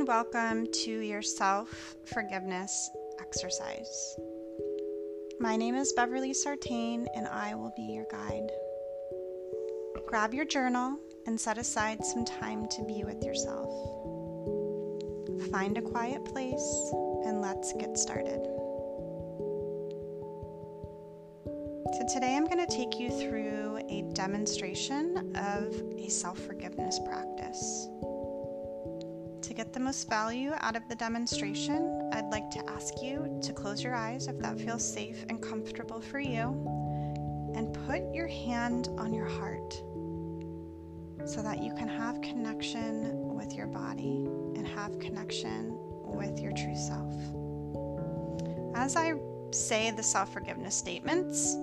and welcome to your self forgiveness exercise. My name is Beverly Sartain, and I will be your guide. Grab your journal and set aside some time to be with yourself. Find a quiet place and let's get started. So, today I'm going to take you through a demonstration of a self forgiveness practice. To get the most value out of the demonstration, I'd like to ask you to close your eyes if that feels safe and comfortable for you, and put your hand on your heart so that you can have connection with your body and have connection with your true self. As I say the self forgiveness statements,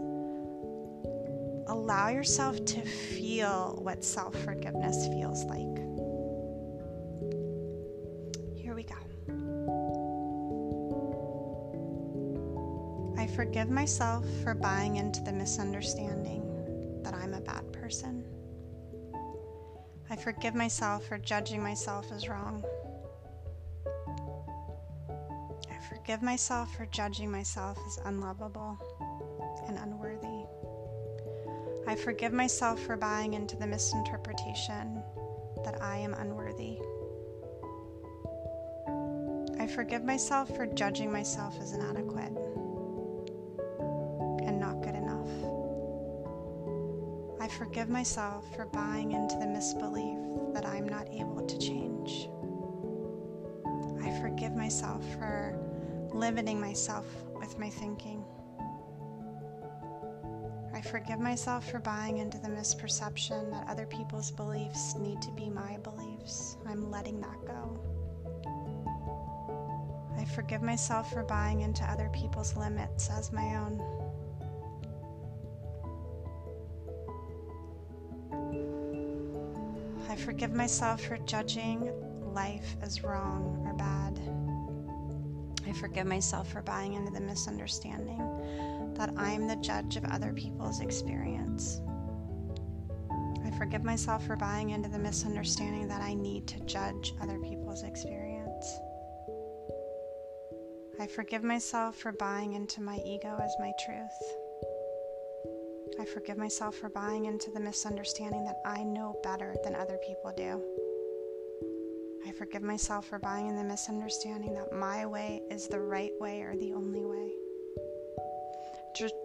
allow yourself to feel what self forgiveness feels like. Forgive myself for buying into the misunderstanding that I'm a bad person. I forgive myself for judging myself as wrong. I forgive myself for judging myself as unlovable and unworthy. I forgive myself for buying into the misinterpretation that I am unworthy. I forgive myself for judging myself as inadequate forgive myself for buying into the misbelief that I'm not able to change. I forgive myself for limiting myself with my thinking. I forgive myself for buying into the misperception that other people's beliefs need to be my beliefs. I'm letting that go I forgive myself for buying into other people's limits as my own. Forgive myself for judging life as wrong or bad. I forgive myself for buying into the misunderstanding that I'm the judge of other people's experience. I forgive myself for buying into the misunderstanding that I need to judge other people's experience. I forgive myself for buying into my ego as my truth. I forgive myself for buying into the misunderstanding that I know better than other people do. I forgive myself for buying in the misunderstanding that my way is the right way or the only way.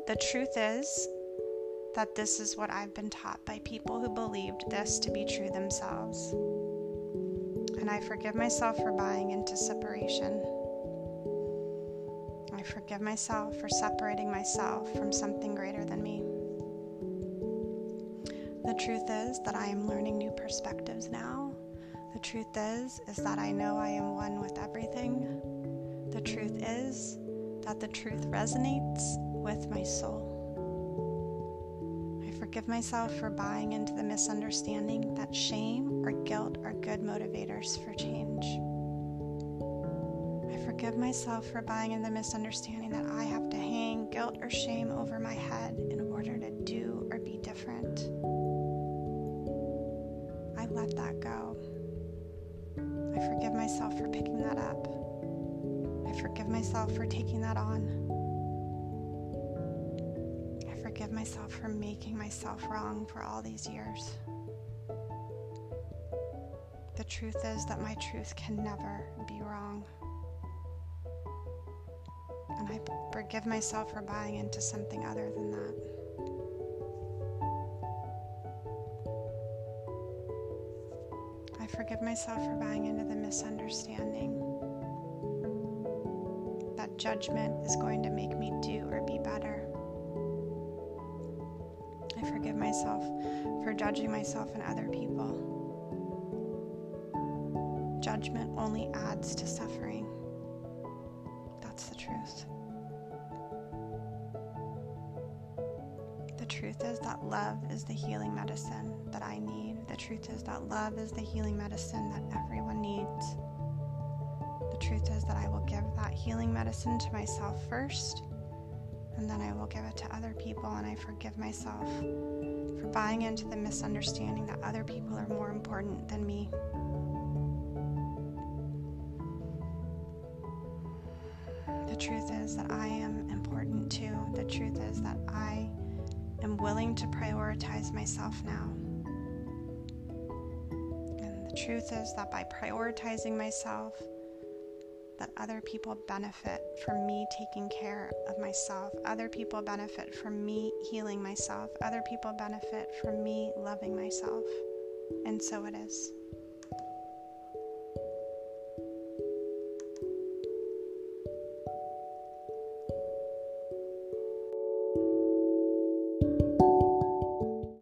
The truth is that this is what I've been taught by people who believed this to be true themselves. And I forgive myself for buying into separation. I forgive myself for separating myself from something greater than me. The truth is that I am learning new perspectives now. The truth is is that I know I am one with everything. The truth is that the truth resonates with my soul. I forgive myself for buying into the misunderstanding that shame or guilt are good motivators for change I forgive myself for buying into the misunderstanding that I have to hang guilt or shame over my head in order to do or be different. Myself for picking that up. I forgive myself for taking that on. I forgive myself for making myself wrong for all these years. The truth is that my truth can never be wrong. And I forgive myself for buying into something other than that. I forgive myself for buying into the misunderstanding that judgment is going to make me do or be better. I forgive myself for judging myself and other people. Judgment only adds to suffering. That's the truth. Truth is that love is the healing medicine that I need. The truth is that love is the healing medicine that everyone needs. The truth is that I will give that healing medicine to myself first, and then I will give it to other people, and I forgive myself for buying into the misunderstanding that other people are more important than me. The truth is that I am important too. The truth is that I am willing to prioritize myself now. And the truth is that by prioritizing myself, that other people benefit from me taking care of myself. Other people benefit from me healing myself. Other people benefit from me loving myself. And so it is.